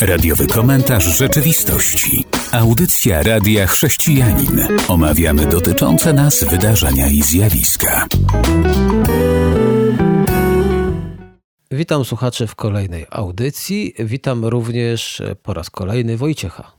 Radiowy komentarz rzeczywistości. Audycja Radia Chrześcijanin. Omawiamy dotyczące nas wydarzenia i zjawiska. Witam słuchaczy w kolejnej audycji. Witam również po raz kolejny Wojciecha.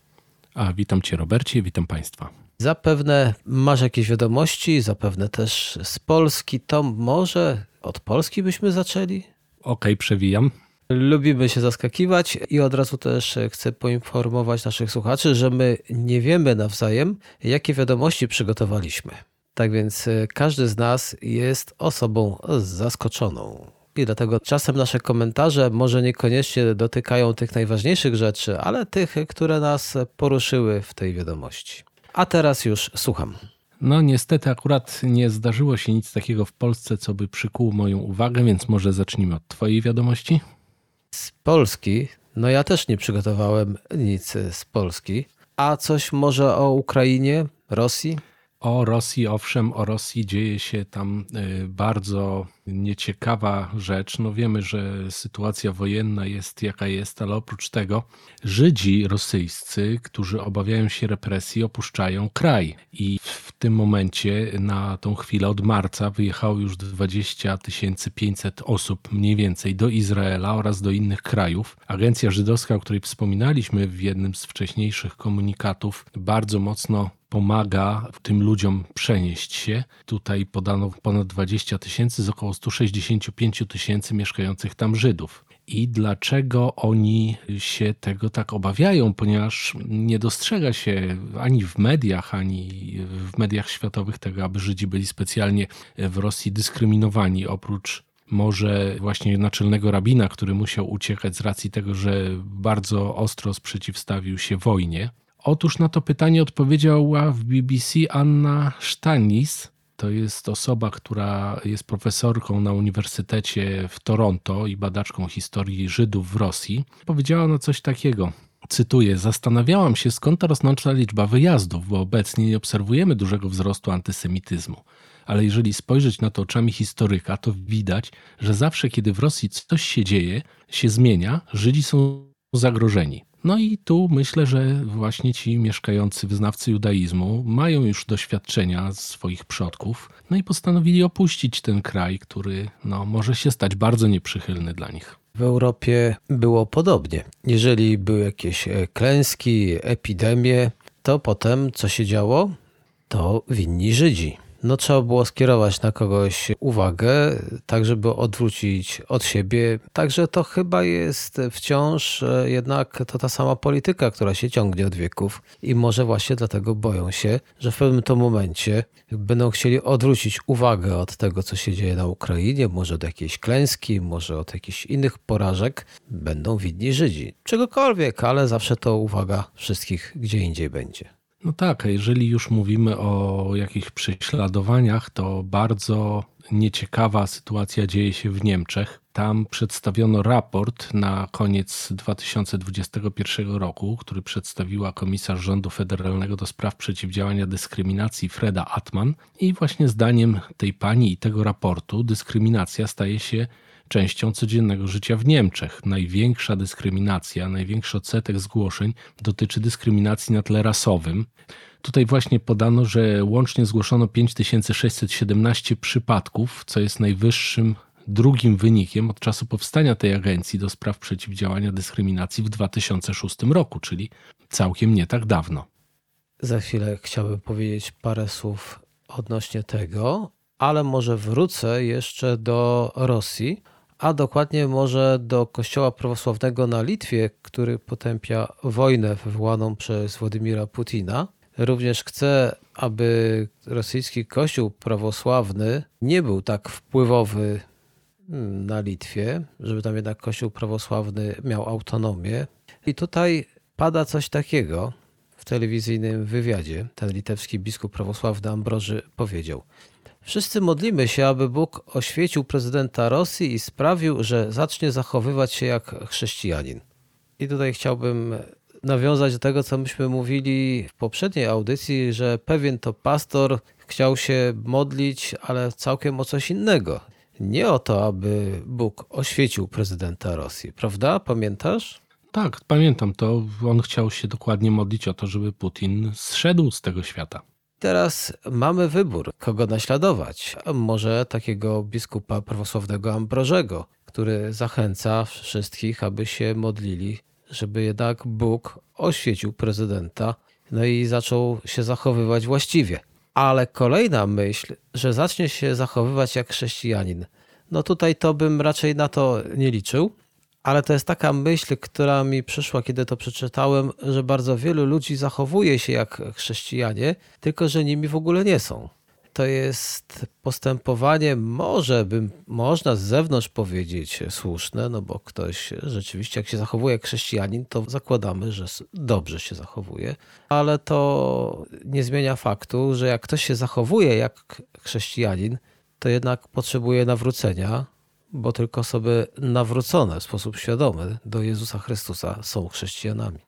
A witam Cię, Robercie, witam Państwa. Zapewne masz jakieś wiadomości, zapewne też z Polski. To może od Polski byśmy zaczęli? Okej, okay, przewijam. Lubimy się zaskakiwać i od razu też chcę poinformować naszych słuchaczy, że my nie wiemy nawzajem, jakie wiadomości przygotowaliśmy. Tak więc każdy z nas jest osobą zaskoczoną. I dlatego czasem nasze komentarze może niekoniecznie dotykają tych najważniejszych rzeczy, ale tych, które nas poruszyły w tej wiadomości. A teraz już słucham. No niestety akurat nie zdarzyło się nic takiego w Polsce, co by przykuło moją uwagę, więc może zacznijmy od Twojej wiadomości. Z Polski? No ja też nie przygotowałem nic z Polski. A coś może o Ukrainie, Rosji? O Rosji, owszem, o Rosji dzieje się tam y, bardzo nieciekawa rzecz. No wiemy, że sytuacja wojenna jest jaka jest, ale oprócz tego Żydzi rosyjscy, którzy obawiają się represji, opuszczają kraj. I w tym momencie, na tą chwilę od marca, wyjechało już 20 500 osób mniej więcej do Izraela oraz do innych krajów. Agencja żydowska, o której wspominaliśmy w jednym z wcześniejszych komunikatów, bardzo mocno pomaga tym ludziom przenieść się. Tutaj podano ponad 20 tysięcy z około 165 tysięcy mieszkających tam Żydów. I dlaczego oni się tego tak obawiają? Ponieważ nie dostrzega się ani w mediach, ani w mediach światowych tego, aby Żydzi byli specjalnie w Rosji dyskryminowani, oprócz może właśnie naczelnego rabina, który musiał uciekać z racji tego, że bardzo ostro sprzeciwstawił się wojnie. Otóż na to pytanie odpowiedziała w BBC Anna Stanis. To jest osoba, która jest profesorką na Uniwersytecie w Toronto i badaczką historii Żydów w Rosji. Powiedziała ona coś takiego. Cytuję: Zastanawiałam się, skąd ta rosnąca liczba wyjazdów, bo obecnie nie obserwujemy dużego wzrostu antysemityzmu. Ale jeżeli spojrzeć na to oczami historyka, to widać, że zawsze, kiedy w Rosji coś się dzieje, się zmienia, Żydzi są zagrożeni. No i tu myślę, że właśnie ci mieszkający wyznawcy judaizmu mają już doświadczenia swoich przodków, no i postanowili opuścić ten kraj, który no, może się stać bardzo nieprzychylny dla nich. W Europie było podobnie. Jeżeli były jakieś e, klęski, epidemie, to potem co się działo? To winni Żydzi no trzeba było skierować na kogoś uwagę, tak żeby odwrócić od siebie. Także to chyba jest wciąż e, jednak to ta sama polityka, która się ciągnie od wieków i może właśnie dlatego boją się, że w pewnym to momencie będą chcieli odwrócić uwagę od tego, co się dzieje na Ukrainie, może od jakiejś klęski, może od jakichś innych porażek, będą widni Żydzi. Czegokolwiek, ale zawsze to uwaga wszystkich gdzie indziej będzie. No tak, jeżeli już mówimy o jakichś prześladowaniach, to bardzo nieciekawa sytuacja dzieje się w Niemczech. Tam przedstawiono raport na koniec 2021 roku, który przedstawiła komisarz rządu federalnego do spraw przeciwdziałania dyskryminacji Freda Atman. I właśnie zdaniem tej pani i tego raportu dyskryminacja staje się częścią codziennego życia w Niemczech. Największa dyskryminacja, największy odsetek zgłoszeń dotyczy dyskryminacji na tle rasowym. Tutaj właśnie podano, że łącznie zgłoszono 5617 przypadków, co jest najwyższym drugim wynikiem od czasu powstania tej agencji do spraw przeciwdziałania dyskryminacji w 2006 roku, czyli całkiem nie tak dawno. Za chwilę chciałbym powiedzieć parę słów odnośnie tego, ale może wrócę jeszcze do Rosji, a dokładnie może do kościoła prawosławnego na Litwie, który potępia wojnę wywołaną przez Władimira Putina. Również chce, aby rosyjski kościół prawosławny nie był tak wpływowy hmm, na Litwie, żeby tam jednak kościół prawosławny miał autonomię. I tutaj pada coś takiego w telewizyjnym wywiadzie. Ten litewski biskup prawosławny Ambroży powiedział: Wszyscy modlimy się, aby Bóg oświecił prezydenta Rosji i sprawił, że zacznie zachowywać się jak chrześcijanin. I tutaj chciałbym nawiązać do tego, co myśmy mówili w poprzedniej audycji, że pewien to pastor chciał się modlić, ale całkiem o coś innego. Nie o to, aby Bóg oświecił prezydenta Rosji, prawda? Pamiętasz? Tak, pamiętam to. On chciał się dokładnie modlić o to, żeby Putin zszedł z tego świata. Teraz mamy wybór, kogo naśladować. Może takiego biskupa prawosławnego Ambrożego, który zachęca wszystkich, aby się modlili, żeby jednak Bóg oświecił prezydenta, no i zaczął się zachowywać właściwie. Ale kolejna myśl, że zacznie się zachowywać jak chrześcijanin. No tutaj to bym raczej na to nie liczył, ale to jest taka myśl, która mi przyszła, kiedy to przeczytałem, że bardzo wielu ludzi zachowuje się jak chrześcijanie, tylko że nimi w ogóle nie są. To jest postępowanie, może bym, można z zewnątrz powiedzieć słuszne, no bo ktoś rzeczywiście, jak się zachowuje jak chrześcijanin, to zakładamy, że dobrze się zachowuje, ale to nie zmienia faktu, że jak ktoś się zachowuje jak chrześcijanin, to jednak potrzebuje nawrócenia, bo tylko osoby nawrócone w sposób świadomy do Jezusa Chrystusa są chrześcijanami.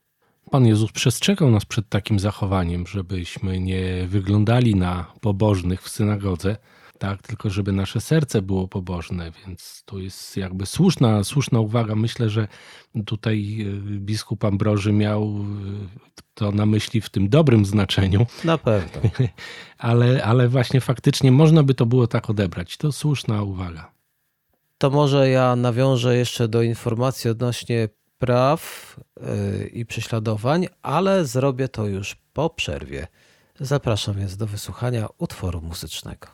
Pan Jezus przestrzegał nas przed takim zachowaniem, żebyśmy nie wyglądali na pobożnych w synagodze, tak, tylko żeby nasze serce było pobożne, więc to jest jakby słuszna, słuszna uwaga. Myślę, że tutaj e, biskup Ambroży miał e, to na myśli w tym dobrym znaczeniu. Na pewno. ale, ale właśnie faktycznie można by to było tak odebrać. To słuszna uwaga. To może ja nawiążę jeszcze do informacji odnośnie praw yy, i prześladowań, ale zrobię to już po przerwie. Zapraszam więc do wysłuchania utworu muzycznego.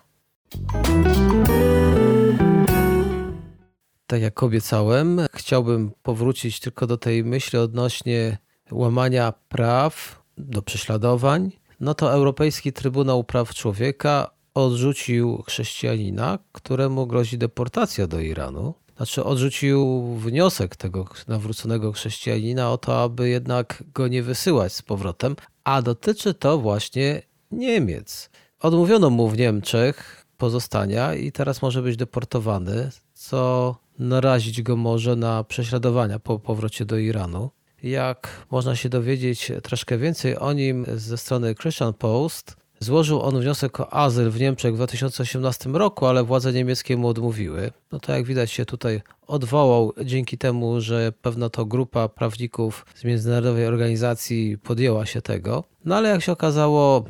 Tak jak obiecałem, chciałbym powrócić tylko do tej myśli odnośnie łamania praw do prześladowań. No to Europejski Trybunał Praw Człowieka odrzucił chrześcijanina, któremu grozi deportacja do Iranu. Znaczy, odrzucił wniosek tego nawróconego chrześcijanina o to, aby jednak go nie wysyłać z powrotem, a dotyczy to właśnie Niemiec. Odmówiono mu w Niemczech pozostania i teraz może być deportowany, co narazić go może na prześladowania po powrocie do Iranu. Jak można się dowiedzieć troszkę więcej o nim ze strony Christian Post, Złożył on wniosek o azyl w Niemczech w 2018 roku, ale władze niemieckie mu odmówiły. No to jak widać się tutaj odwołał dzięki temu, że pewna to grupa prawników z międzynarodowej organizacji podjęła się tego. No ale jak się okazało,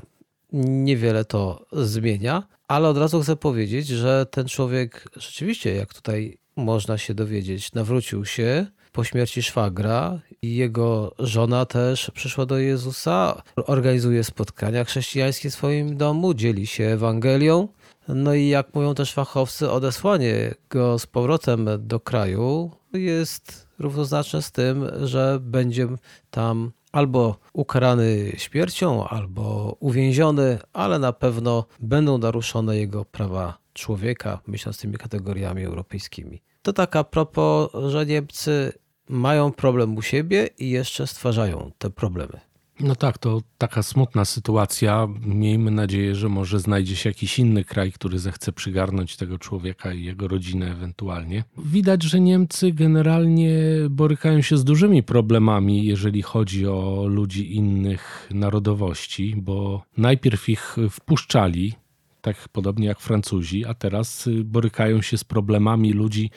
niewiele to zmienia, ale od razu chcę powiedzieć, że ten człowiek rzeczywiście, jak tutaj można się dowiedzieć, nawrócił się po śmierci szwagra i jego żona też przyszła do Jezusa, organizuje spotkania chrześcijańskie w swoim domu, dzieli się Ewangelią. No i jak mówią też fachowcy, odesłanie go z powrotem do kraju jest równoznaczne z tym, że będzie tam albo ukarany śmiercią, albo uwięziony, ale na pewno będą naruszone jego prawa człowieka, myśląc tymi kategoriami europejskimi. To tak a propos, że Niemcy mają problem u siebie i jeszcze stwarzają te problemy. No tak, to taka smutna sytuacja. Miejmy nadzieję, że może znajdzie się jakiś inny kraj, który zechce przygarnąć tego człowieka i jego rodzinę ewentualnie. Widać, że Niemcy generalnie borykają się z dużymi problemami, jeżeli chodzi o ludzi innych narodowości, bo najpierw ich wpuszczali, tak podobnie jak Francuzi, a teraz borykają się z problemami ludzi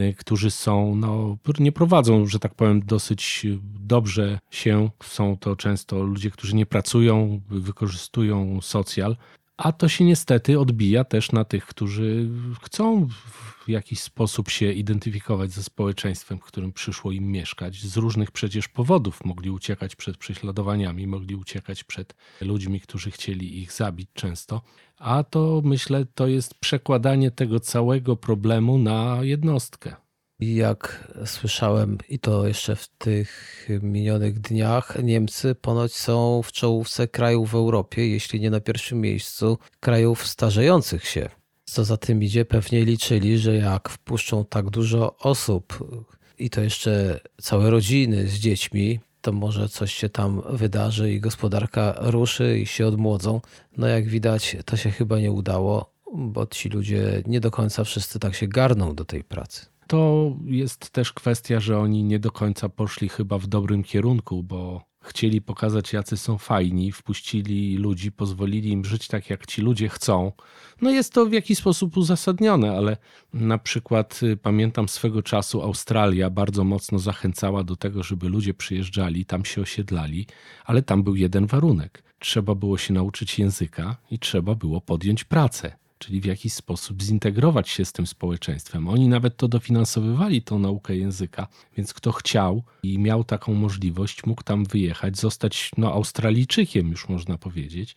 Y, którzy są, no, nie prowadzą, że tak powiem, dosyć dobrze się. Są to często ludzie, którzy nie pracują, wykorzystują socjal. A to się niestety odbija też na tych, którzy chcą w jakiś sposób się identyfikować ze społeczeństwem, w którym przyszło im mieszkać. Z różnych przecież powodów mogli uciekać przed prześladowaniami, mogli uciekać przed ludźmi, którzy chcieli ich zabić często. A to myślę, to jest przekładanie tego całego problemu na jednostkę. Jak słyszałem, i to jeszcze w tych minionych dniach, Niemcy ponoć są w czołówce krajów w Europie, jeśli nie na pierwszym miejscu, krajów starzejących się. Co za tym idzie, pewnie liczyli, że jak wpuszczą tak dużo osób i to jeszcze całe rodziny z dziećmi, to może coś się tam wydarzy i gospodarka ruszy i się odmłodzą. No jak widać, to się chyba nie udało, bo ci ludzie nie do końca wszyscy tak się garną do tej pracy. To jest też kwestia, że oni nie do końca poszli chyba w dobrym kierunku, bo chcieli pokazać, jacy są fajni, wpuścili ludzi, pozwolili im żyć tak, jak ci ludzie chcą. No jest to w jakiś sposób uzasadnione, ale na przykład y, pamiętam swego czasu Australia bardzo mocno zachęcała do tego, żeby ludzie przyjeżdżali, tam się osiedlali, ale tam był jeden warunek. Trzeba było się nauczyć języka i trzeba było podjąć pracę czyli w jakiś sposób zintegrować się z tym społeczeństwem. Oni nawet to dofinansowywali, tą naukę języka, więc kto chciał i miał taką możliwość, mógł tam wyjechać, zostać no, Australijczykiem, już można powiedzieć,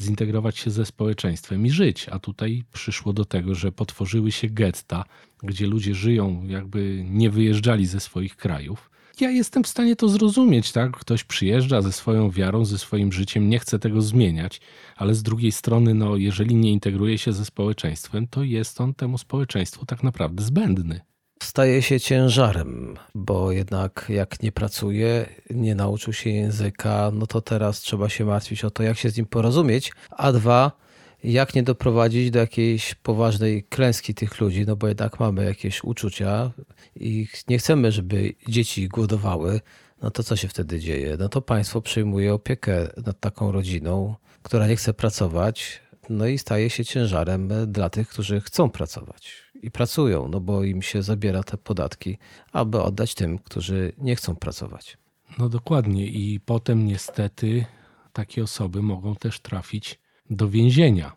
zintegrować się ze społeczeństwem i żyć. A tutaj przyszło do tego, że potworzyły się getta, gdzie ludzie żyją, jakby nie wyjeżdżali ze swoich krajów ja jestem w stanie to zrozumieć, tak? Ktoś przyjeżdża ze swoją wiarą, ze swoim życiem, nie chce tego zmieniać, ale z drugiej strony, no, jeżeli nie integruje się ze społeczeństwem, to jest on temu społeczeństwu tak naprawdę zbędny. Staje się ciężarem, bo jednak jak nie pracuje, nie nauczył się języka, no to teraz trzeba się martwić o to, jak się z nim porozumieć, a dwa, jak nie doprowadzić do jakiejś poważnej klęski tych ludzi, no bo jednak mamy jakieś uczucia i nie chcemy, żeby dzieci głodowały, no to co się wtedy dzieje? No to państwo przejmuje opiekę nad taką rodziną, która nie chce pracować, no i staje się ciężarem dla tych, którzy chcą pracować i pracują, no bo im się zabiera te podatki, aby oddać tym, którzy nie chcą pracować. No dokładnie i potem niestety takie osoby mogą też trafić do więzienia.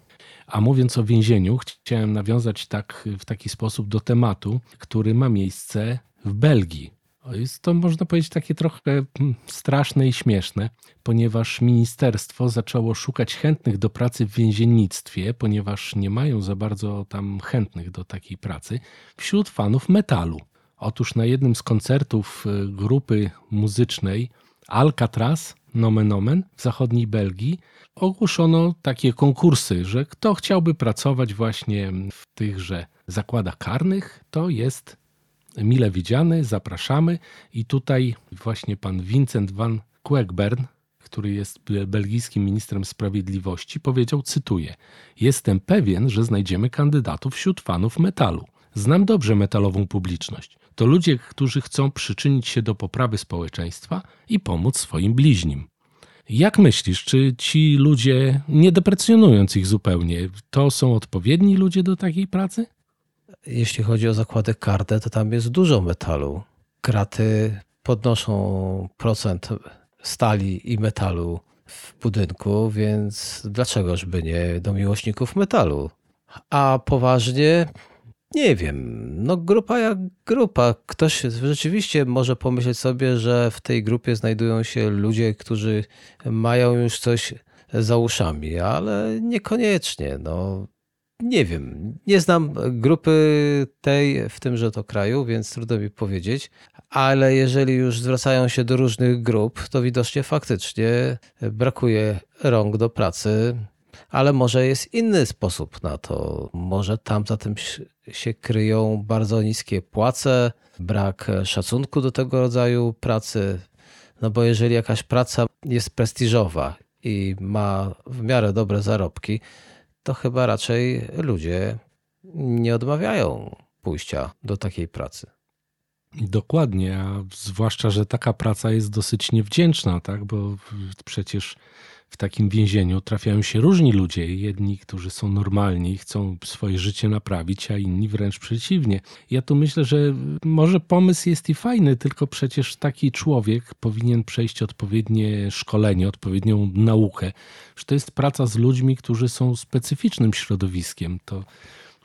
A mówiąc o więzieniu, chciałem nawiązać tak, w taki sposób do tematu, który ma miejsce w Belgii. Jest to, można powiedzieć, takie trochę hmm, straszne i śmieszne, ponieważ ministerstwo zaczęło szukać chętnych do pracy w więziennictwie, ponieważ nie mają za bardzo tam chętnych do takiej pracy, wśród fanów metalu. Otóż na jednym z koncertów y, grupy muzycznej Alcatraz, nomen omen, w zachodniej Belgii, ogłoszono takie konkursy, że kto chciałby pracować właśnie w tychże zakładach karnych, to jest mile widziany, zapraszamy. I tutaj właśnie pan Vincent van Queckbern, który jest belgijskim ministrem sprawiedliwości, powiedział, cytuję: Jestem pewien, że znajdziemy kandydatów wśród fanów metalu. Znam dobrze metalową publiczność. To ludzie, którzy chcą przyczynić się do poprawy społeczeństwa i pomóc swoim bliźnim. Jak myślisz, czy ci ludzie, nie deprecjonując ich zupełnie, to są odpowiedni ludzie do takiej pracy? Jeśli chodzi o zakłady karne, to tam jest dużo metalu. Kraty podnoszą procent stali i metalu w budynku, więc dlaczegoż by nie do miłośników metalu? A poważnie, nie wiem, no grupa jak grupa. Ktoś rzeczywiście może pomyśleć sobie, że w tej grupie znajdują się ludzie, którzy mają już coś za uszami, ale niekoniecznie. No, nie wiem, nie znam grupy tej w tymże to kraju, więc trudno mi powiedzieć, ale jeżeli już zwracają się do różnych grup, to widocznie faktycznie brakuje rąk do pracy ale może jest inny sposób na to. Może tam za tym się kryją bardzo niskie płace, brak szacunku do tego rodzaju pracy. No bo jeżeli jakaś praca jest prestiżowa i ma w miarę dobre zarobki, to chyba raczej ludzie nie odmawiają pójścia do takiej pracy. Dokładnie, a zwłaszcza, że taka praca jest dosyć niewdzięczna, tak? bo przecież w takim więzieniu trafiają się różni ludzie. Jedni, którzy są normalni, chcą swoje życie naprawić, a inni wręcz przeciwnie. Ja tu myślę, że może pomysł jest i fajny, tylko przecież taki człowiek powinien przejść odpowiednie szkolenie, odpowiednią naukę. Że to jest praca z ludźmi, którzy są specyficznym środowiskiem. To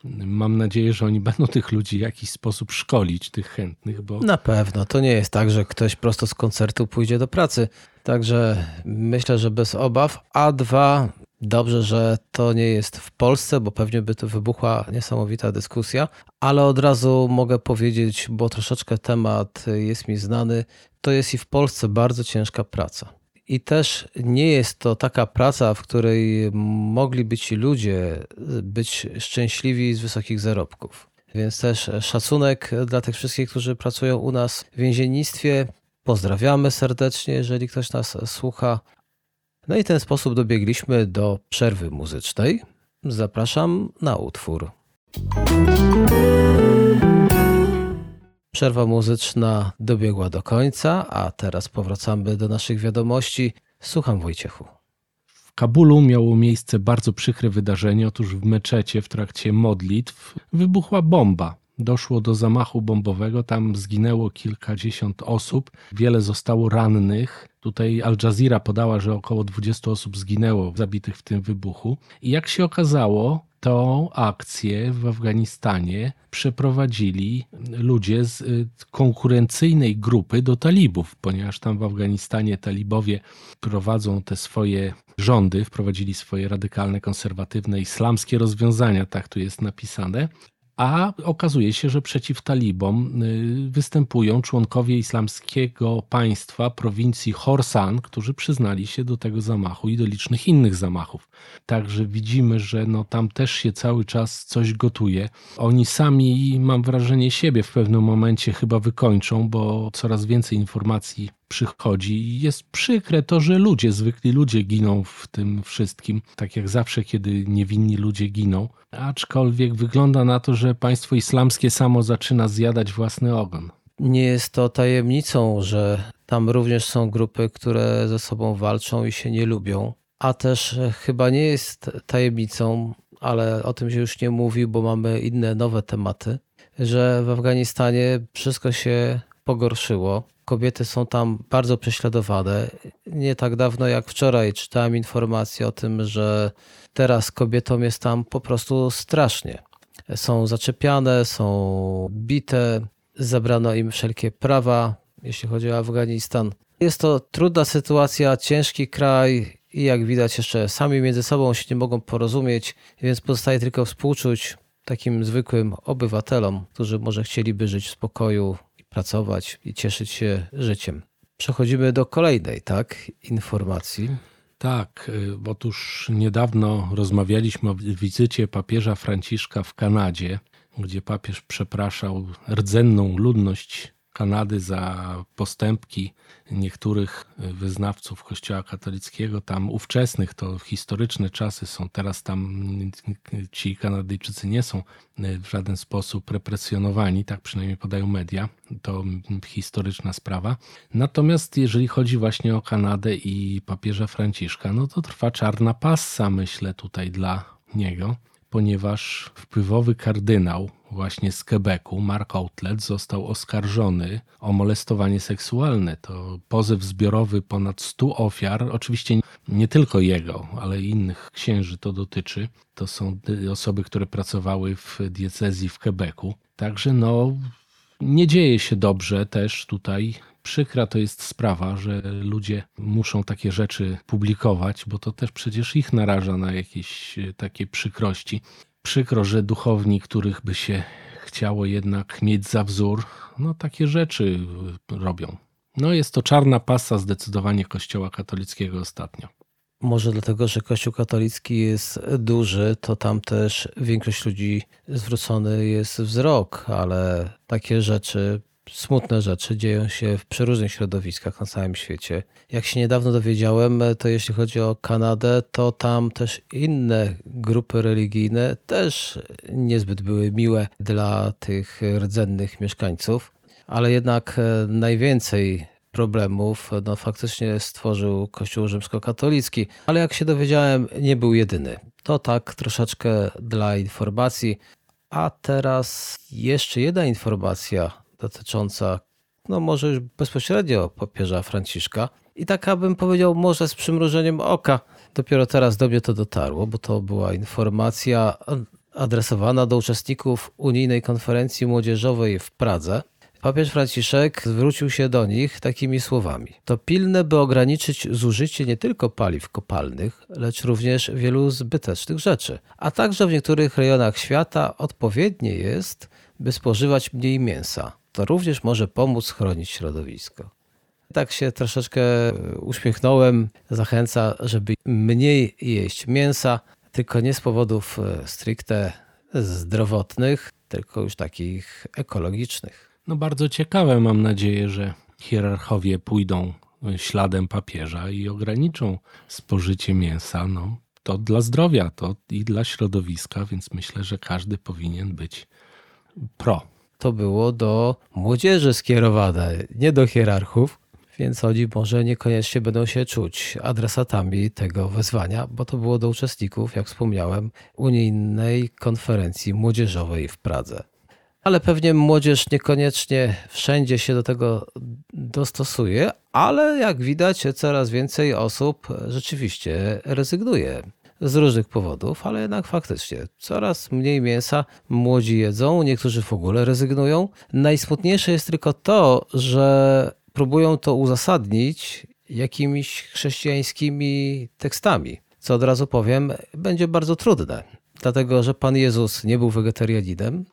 Mam nadzieję, że oni będą tych ludzi w jakiś sposób szkolić, tych chętnych, bo. Na pewno. To nie jest tak, że ktoś prosto z koncertu pójdzie do pracy. Także myślę, że bez obaw. A dwa, dobrze, że to nie jest w Polsce, bo pewnie by to wybuchła niesamowita dyskusja, ale od razu mogę powiedzieć, bo troszeczkę temat jest mi znany, to jest i w Polsce bardzo ciężka praca. I też nie jest to taka praca, w której mogliby ci ludzie być szczęśliwi z wysokich zarobków. Więc też szacunek dla tych wszystkich, którzy pracują u nas w więziennictwie. Pozdrawiamy serdecznie, jeżeli ktoś nas słucha. No i w ten sposób dobiegliśmy do przerwy muzycznej. Zapraszam na utwór. Przerwa muzyczna dobiegła do końca, a teraz powracamy do naszych wiadomości. Słucham Wojciechu. W Kabulu miało miejsce bardzo przykre wydarzenie. Otóż w meczecie w trakcie modlitw wybuchła bomba. Doszło do zamachu bombowego, tam zginęło kilkadziesiąt osób, wiele zostało rannych. Tutaj Al Jazeera podała, że około 20 osób zginęło zabitych w tym wybuchu. I jak się okazało, tą akcję w Afganistanie przeprowadzili ludzie z y, konkurencyjnej grupy do talibów, ponieważ tam w Afganistanie talibowie prowadzą te swoje rządy, wprowadzili swoje radykalne, konserwatywne, islamskie rozwiązania, tak tu jest napisane a okazuje się, że przeciw talibom y, występują członkowie islamskiego państwa prowincji Horsan, którzy przyznali się do tego zamachu i do licznych innych zamachów. Także widzimy, że no tam też się cały czas coś gotuje. Oni sami, mam wrażenie, siebie w pewnym momencie chyba wykończą, bo coraz więcej informacji przychodzi. Jest przykre to, że ludzie, zwykli ludzie giną w tym wszystkim, tak jak zawsze, kiedy niewinni ludzie giną. Aczkolwiek wygląda na to, że państwo islamskie samo zaczyna zjadać własny ogon. Nie jest to tajemnicą, że tam również są grupy, które ze sobą walczą i się nie lubią. A też chyba nie jest tajemnicą, ale o tym się już nie mówi, bo mamy inne nowe tematy, że w Afganistanie wszystko się pogorszyło kobiety są tam bardzo prześladowane. Nie tak dawno jak wczoraj czytałem informację o tym, że teraz kobietom jest tam po prostu strasznie. Są zaczepiane, są bite, zabrano im wszelkie prawa, jeśli chodzi o Afganistan. Jest to trudna sytuacja, ciężki kraj i jak widać jeszcze sami między sobą się nie mogą porozumieć, więc pozostaje tylko współczuć takim zwykłym obywatelom, którzy może chcieliby żyć w spokoju, pracować i cieszyć się życiem. Przechodzimy do kolejnej, tak, informacji. Tak, y, otóż niedawno rozmawialiśmy o wizycie papieża Franciszka w Kanadzie, gdzie papież przepraszał rdzenną ludność Kanady za postępki niektórych wyznawców Kościoła katolickiego, tam ówczesnych, to historyczne czasy są, teraz tam ci Kanadyjczycy nie są w żaden sposób represjonowani, tak przynajmniej podają media, to historyczna sprawa. Natomiast jeżeli chodzi właśnie o Kanadę i papieża Franciszka, no to trwa czarna passa, myślę, tutaj dla niego ponieważ wpływowy kardynał właśnie z Quebecu, Mark Outlet, został oskarżony o molestowanie seksualne. To pozew zbiorowy ponad 100 ofiar, oczywiście nie tylko jego, ale innych księży to dotyczy. To są osoby, które pracowały w diecezji w Quebecu. Także no, nie dzieje się dobrze też tutaj przykra to jest sprawa, że ludzie muszą takie rzeczy publikować, bo to też przecież ich naraża na jakieś e, takie przykrości. Przykro, że duchowni, których by się chciało jednak mieć za wzór, no takie rzeczy e, robią. No jest to czarna pasa zdecydowanie Kościoła katolickiego ostatnio. Może dlatego, że Kościół katolicki jest duży, to tam też większość ludzi zwrócony jest wzrok, ale takie rzeczy smutne rzeczy dzieją się w przeróżnych środowiskach na całym świecie. Jak się niedawno dowiedziałem, to jeśli chodzi o Kanadę, to tam też inne grupy religijne też niezbyt były miłe dla tych rdzennych mieszkańców, ale jednak e, najwięcej problemów no, faktycznie stworzył Kościół rzymskokatolicki, ale jak się dowiedziałem, nie był jedyny. To tak troszeczkę dla informacji. A teraz jeszcze jedna informacja dotycząca, no może już bezpośrednio papieża Franciszka. I taka bym powiedział, może z przymrużeniem oka. Dopiero teraz do mnie to dotarło, bo to była informacja adresowana do uczestników unijnej konferencji młodzieżowej w Pradze. Papież Franciszek zwrócił się do nich takimi słowami: To pilne, by ograniczyć zużycie nie tylko paliw kopalnych, lecz również wielu zbytecznych rzeczy. A także w niektórych rejonach świata odpowiednie jest, by spożywać mniej mięsa to również może pomóc chronić środowisko. Tak się troszeczkę uśmiechnąłem. Zachęca, żeby mniej jeść mięsa, tylko nie z powodów e, stricte zdrowotnych, tylko już takich ekologicznych. No bardzo ciekawe, mam nadzieję, że hierarchowie pójdą śladem papieża i ograniczą spożycie mięsa. No, to dla zdrowia, to i dla środowiska, więc myślę, że każdy powinien być pro to było do młodzieży skierowane, nie do hierarchów, więc oni może niekoniecznie będą się czuć adresatami tego wezwania, bo to było do uczestników, jak wspomniałem, unijnej konferencji młodzieżowej w Pradze. Ale pewnie młodzież niekoniecznie wszędzie się do tego dostosuje, ale jak widać, coraz więcej osób rzeczywiście rezygnuje z różnych powodów, ale jednak faktycznie coraz mniej mięsa młodzi jedzą, niektórzy w ogóle rezygnują. Najsmutniejsze jest tylko to, że próbują to uzasadnić jakimiś chrześcijańskimi tekstami, co od razu powiem, będzie bardzo trudne, dlatego że Pan Jezus nie był wegetarianinem,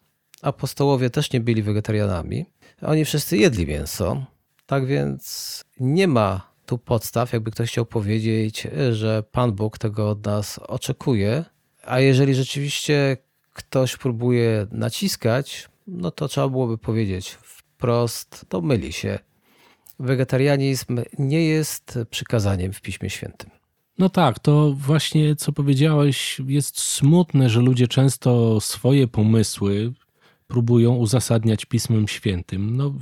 apostołowie też nie byli wegetarianami, oni wszyscy jedli mięso, tak więc nie ma tu podstaw, jakby ktoś chciał powiedzieć, że Pan Bóg tego od nas oczekuje, a jeżeli rzeczywiście ktoś próbuje naciskać, no to trzeba byłoby powiedzieć wprost, to myli się. Wegetarianizm nie jest przykazaniem w Piśmie Świętym. No tak, to właśnie co powiedziałeś, jest smutne, że ludzie często swoje pomysły próbują uzasadniać Pismem Świętym. No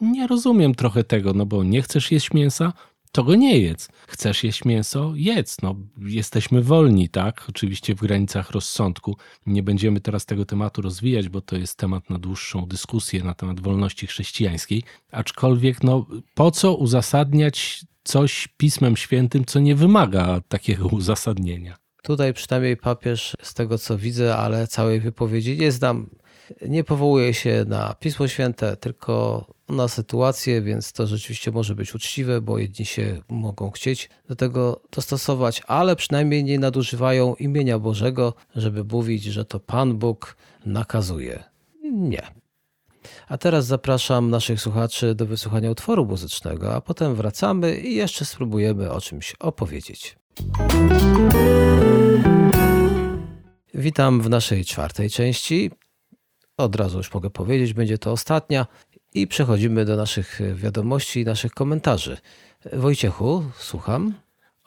nie rozumiem trochę tego, no bo nie chcesz jeść mięsa, to go nie jedz. Chcesz jeść mięso? Jedz. No, jesteśmy wolni, tak? Oczywiście w granicach rozsądku. Nie będziemy teraz tego tematu rozwijać, bo to jest temat na dłuższą dyskusję na temat wolności chrześcijańskiej. Aczkolwiek, no, po co uzasadniać coś Pismem Świętym, co nie wymaga takiego uzasadnienia? Tutaj przynajmniej papież, z tego co widzę, ale całej wypowiedzi nie znam, nie powołuje się na Pismo Święte, tylko na sytuację, więc to rzeczywiście może być uczciwe, bo jedni się mogą chcieć do tego dostosować, ale przynajmniej nie nadużywają imienia Bożego, żeby mówić, że to Pan Bóg nakazuje. Nie. A teraz zapraszam naszych słuchaczy do wysłuchania utworu muzycznego, a potem wracamy i jeszcze spróbujemy o czymś opowiedzieć. Witam w naszej czwartej części. Od razu już mogę powiedzieć, będzie to ostatnia. I przechodzimy do naszych wiadomości i naszych komentarzy. Wojciechu, słucham.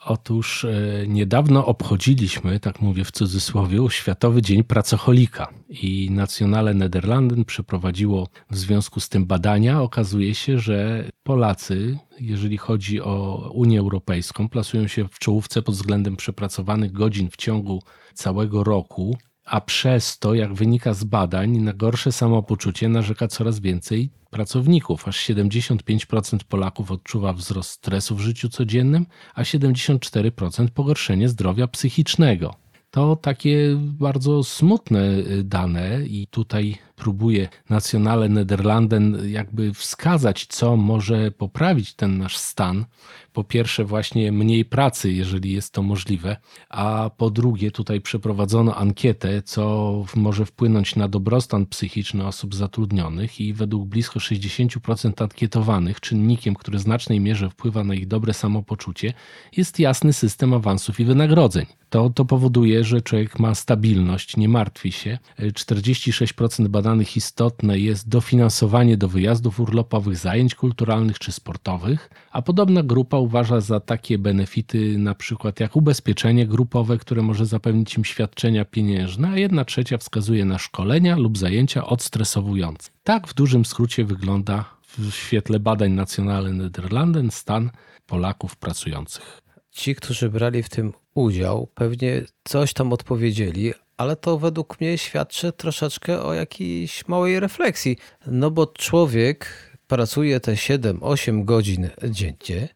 Otóż e, niedawno obchodziliśmy, tak mówię w cudzysłowie, Światowy Dzień Pracocholika i Nacjonale Nederlanden przeprowadziło w związku z tym badania. Okazuje się, że Polacy, jeżeli chodzi o Unię Europejską, plasują się w czołówce pod względem przepracowanych godzin w ciągu całego roku a przez to, jak wynika z badań, na gorsze samopoczucie narzeka coraz więcej pracowników. Aż 75% Polaków odczuwa wzrost stresu w życiu codziennym, a 74% pogorszenie zdrowia psychicznego. To takie bardzo smutne y, dane i tutaj próbuje Nationale Nederlanden jakby wskazać, co może poprawić ten nasz stan. Po pierwsze, właśnie mniej pracy, jeżeli jest to możliwe, a po drugie, tutaj przeprowadzono ankietę, co może wpłynąć na dobrostan psychiczny osób zatrudnionych, i według blisko 60% ankietowanych, czynnikiem, który w znacznej mierze wpływa na ich dobre samopoczucie, jest jasny system awansów i wynagrodzeń. To, to powoduje, że człowiek ma stabilność, nie martwi się. 46% badanych danych istotne jest dofinansowanie do wyjazdów urlopowych, zajęć kulturalnych czy sportowych, a podobna grupa uważa za takie benefity na przykład jak ubezpieczenie grupowe, które może zapewnić im świadczenia pieniężne, a jedna trzecia wskazuje na szkolenia lub zajęcia odstresowujące. Tak w dużym skrócie wygląda w świetle badań Nacjonalnych Nederlanden stan Polaków pracujących. Ci, którzy brali w tym udział, pewnie coś tam odpowiedzieli, ale to według mnie świadczy troszeczkę o jakiejś małej refleksji. No bo człowiek pracuje te 7-8 godzin dziennie,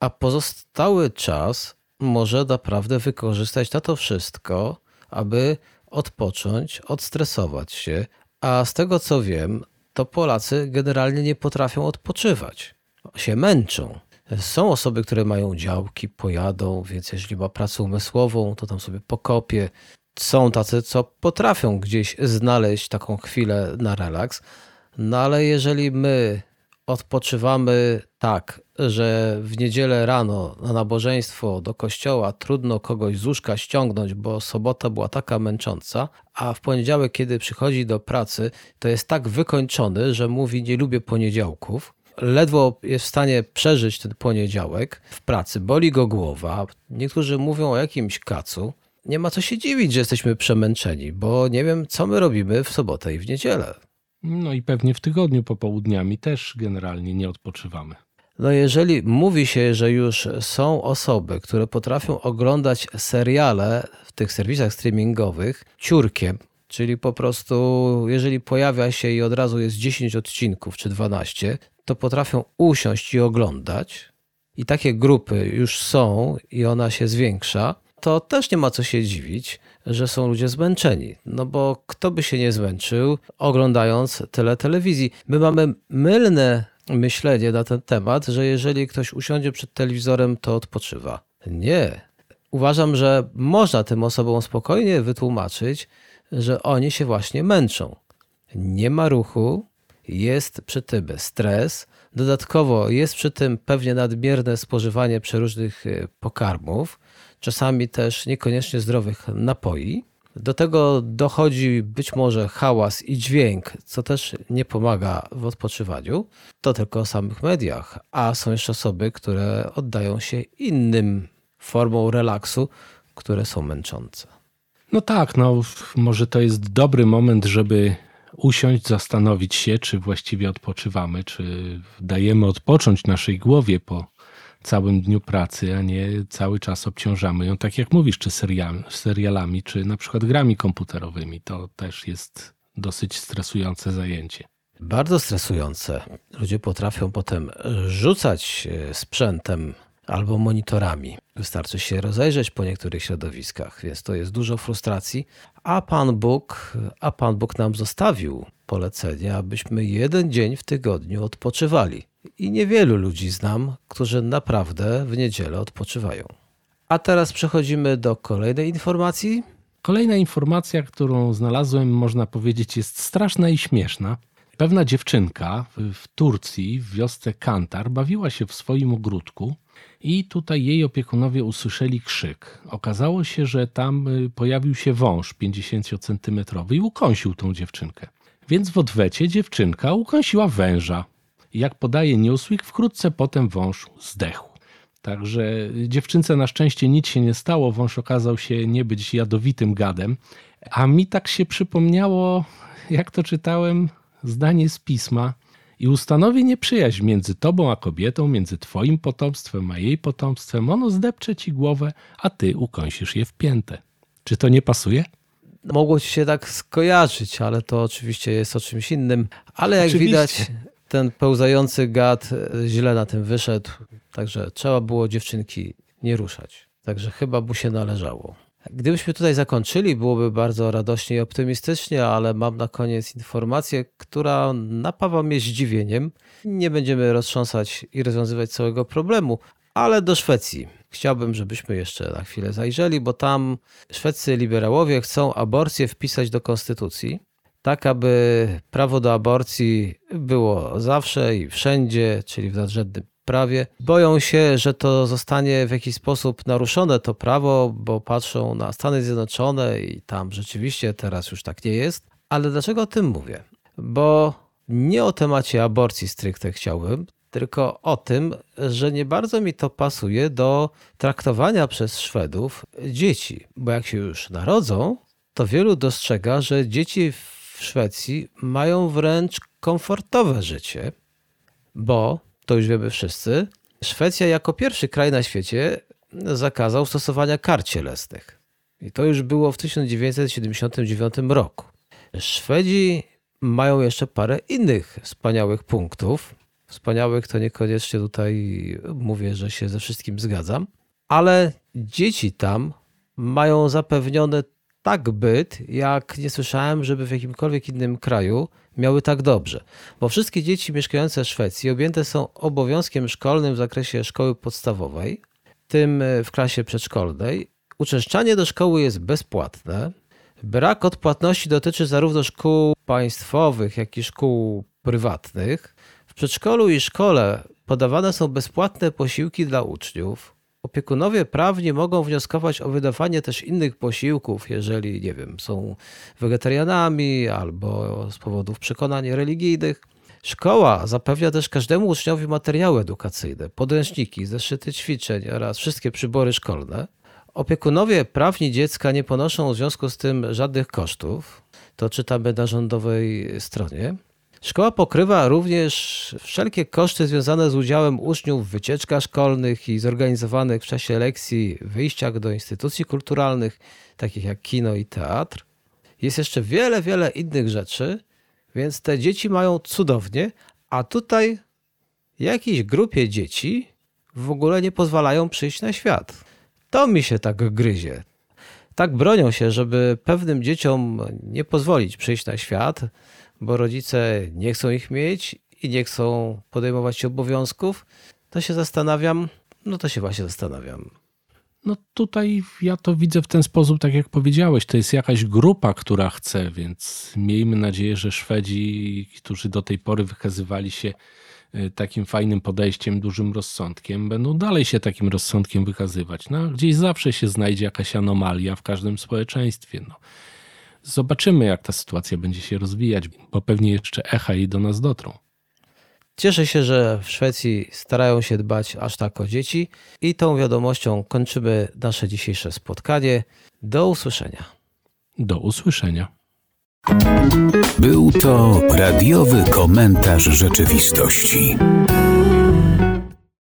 a pozostały czas może naprawdę wykorzystać na to wszystko, aby odpocząć, odstresować się. A z tego co wiem, to Polacy generalnie nie potrafią odpoczywać. Się męczą. Są osoby, które mają działki, pojadą, więc jeżeli ma pracę umysłową, to tam sobie pokopie, są tacy, co potrafią gdzieś znaleźć taką chwilę na relaks. No ale jeżeli my odpoczywamy tak, że w niedzielę rano na nabożeństwo do kościoła trudno kogoś z łóżka ściągnąć, bo sobota była taka męcząca, a w poniedziałek, kiedy przychodzi do pracy, to jest tak wykończony, że mówi: Nie lubię poniedziałków. Ledwo jest w stanie przeżyć ten poniedziałek w pracy, boli go głowa. Niektórzy mówią o jakimś kacu nie ma co się dziwić, że jesteśmy przemęczeni, bo nie wiem, co my robimy w sobotę i w niedzielę. No i pewnie w tygodniu popołudniami też generalnie nie odpoczywamy. No jeżeli mówi się, że już są osoby, które potrafią oglądać seriale w tych serwisach streamingowych ciurkiem, czyli po prostu jeżeli pojawia się i od razu jest 10 odcinków czy 12, to potrafią usiąść i oglądać. I takie grupy już są i ona się zwiększa, to też nie ma co się dziwić, że są ludzie zmęczeni. No bo kto by się nie zmęczył oglądając tyle telewizji? My mamy mylne myślenie na ten temat, że jeżeli ktoś usiądzie przed telewizorem, to odpoczywa. Nie. Uważam, że można tym osobom spokojnie wytłumaczyć, że oni się właśnie męczą. Nie ma ruchu, jest przy tym stres, dodatkowo jest przy tym pewnie nadmierne spożywanie przeróżnych e, pokarmów, czasami też niekoniecznie zdrowych napoi. Do tego dochodzi być może hałas i dźwięk, co też nie pomaga w odpoczywaniu. To tylko o samych mediach, a są jeszcze osoby, które oddają się innym formom relaksu, które są męczące. No tak, no może to jest dobry moment, żeby usiąść, zastanowić się, czy właściwie odpoczywamy, czy dajemy odpocząć naszej głowie po całym dniu pracy, a nie cały czas obciążamy ją, tak jak mówisz, czy serial, serialami, czy na przykład grami komputerowymi. To też jest dosyć stresujące zajęcie. Bardzo stresujące. Ludzie potrafią potem rzucać sprzętem albo monitorami. Wystarczy się rozejrzeć po niektórych środowiskach, więc to jest dużo frustracji. A Pan Bóg, a Pan Bóg nam zostawił polecenie, abyśmy jeden dzień w tygodniu odpoczywali. I niewielu ludzi znam, którzy naprawdę w niedzielę odpoczywają. A teraz przechodzimy do kolejnej informacji. Kolejna informacja, którą znalazłem, można powiedzieć, jest straszna i śmieszna. Pewna dziewczynka w Turcji, w wiosce Kantar, bawiła się w swoim ogródku i tutaj jej opiekunowie usłyszeli krzyk. Okazało się, że tam y, pojawił się wąż 50-centymetrowy i ukąsił tą dziewczynkę. Więc w odwecie dziewczynka ukąsiła węża. Jak podaje Newsweek, wkrótce potem wąż zdechł. Także dziewczynce na szczęście nic się nie stało, wąż okazał się nie być jadowitym gadem. A mi tak się przypomniało, jak to czytałem, zdanie z pisma. I ustanowi nieprzyjaźń między tobą a kobietą, między twoim potomstwem a jej potomstwem. Ono zdepcze ci głowę, a ty ukąsisz je w piętę. Czy to nie pasuje? Mogło ci się tak skojarzyć, ale to oczywiście jest o czymś innym. Ale jak oczywiście. widać, ten pełzający gad e, źle na tym wyszedł, także trzeba było dziewczynki nie ruszać. Także chyba mu się należało. Gdybyśmy tutaj zakończyli, byłoby bardzo radośnie i optymistycznie, ale mam na koniec informację, która napawa mnie zdziwieniem. Nie będziemy roztrząsać i rozwiązywać całego problemu, ale do Szwecji. Chciałbym, żebyśmy jeszcze na chwilę zajrzeli, bo tam szwedzcy liberałowie chcą aborcję wpisać do konstytucji tak aby prawo do aborcji było zawsze i wszędzie, czyli w nadrzędnym prawie. Boją się, że to zostanie w jakiś sposób naruszone, to prawo, bo patrzą na Stany Zjednoczone i tam rzeczywiście teraz już tak nie jest. Ale dlaczego o tym mówię? Bo nie o temacie aborcji stricte chciałbym, tylko o tym, że nie bardzo mi to pasuje do traktowania przez Szwedów dzieci, bo jak się już narodzą, to wielu dostrzega, że dzieci Szwecji mają wręcz komfortowe życie, bo, to już wiemy wszyscy, Szwecja jako pierwszy kraj na świecie zakazał stosowania kar cielesnych. I to już było w 1979 roku. Szwedzi mają jeszcze parę innych wspaniałych punktów. Wspaniałych to niekoniecznie tutaj mówię, że się ze wszystkim zgadzam, ale dzieci tam mają zapewnione tak byt, jak nie słyszałem, żeby w jakimkolwiek innym kraju miały tak dobrze. Bo wszystkie dzieci mieszkające w Szwecji objęte są obowiązkiem szkolnym w zakresie szkoły podstawowej, tym e, w klasie przedszkolnej. Uczęszczanie do szkoły jest bezpłatne. Brak odpłatności dotyczy zarówno szkół państwowych, jak i szkół prywatnych. W przedszkolu i szkole podawane są bezpłatne posiłki dla uczniów. Opiekunowie prawni mogą wnioskować o wydawanie też innych posiłków, jeżeli, nie wiem, są wegetarianami albo z powodów przekonań religijnych. Szkoła zapewnia też każdemu uczniowi materiały edukacyjne, podręczniki, zeszyty ćwiczeń oraz wszystkie przybory szkolne. Opiekunowie prawni dziecka nie ponoszą w związku z tym żadnych kosztów. To czytamy na rządowej stronie. Szkoła pokrywa również wszelkie koszty związane z udziałem uczniów w wycieczkach szkolnych i zorganizowanych w czasie lekcji wyjściach do instytucji kulturalnych, takich jak kino i teatr. Jest jeszcze wiele, wiele innych rzeczy, więc te dzieci mają cudownie, a tutaj jakiejś grupie dzieci w ogóle nie pozwalają przyjść na świat. To mi się tak gryzie. Tak bronią się, żeby pewnym dzieciom nie pozwolić przyjść na świat, bo rodzice nie chcą ich mieć i nie chcą podejmować się obowiązków, to się zastanawiam, no to się właśnie zastanawiam. No tutaj ja to widzę w ten sposób, tak jak powiedziałeś, to jest jakaś grupa, która chce, więc miejmy nadzieję, że Szwedzi, którzy do tej pory wykazywali się y, takim fajnym podejściem, dużym rozsądkiem, będą dalej się takim rozsądkiem wykazywać. No, gdzieś zawsze się znajdzie jakaś anomalia w każdym społeczeństwie. No. Zobaczymy, jak ta sytuacja będzie się rozwijać, bo pewnie jeszcze echa jej do nas dotrą. Cieszę się, że w Szwecji starają się dbać aż tak o dzieci i tą wiadomością kończymy nasze dzisiejsze spotkanie. Do usłyszenia. Do usłyszenia. Był to radiowy komentarz rzeczywistości.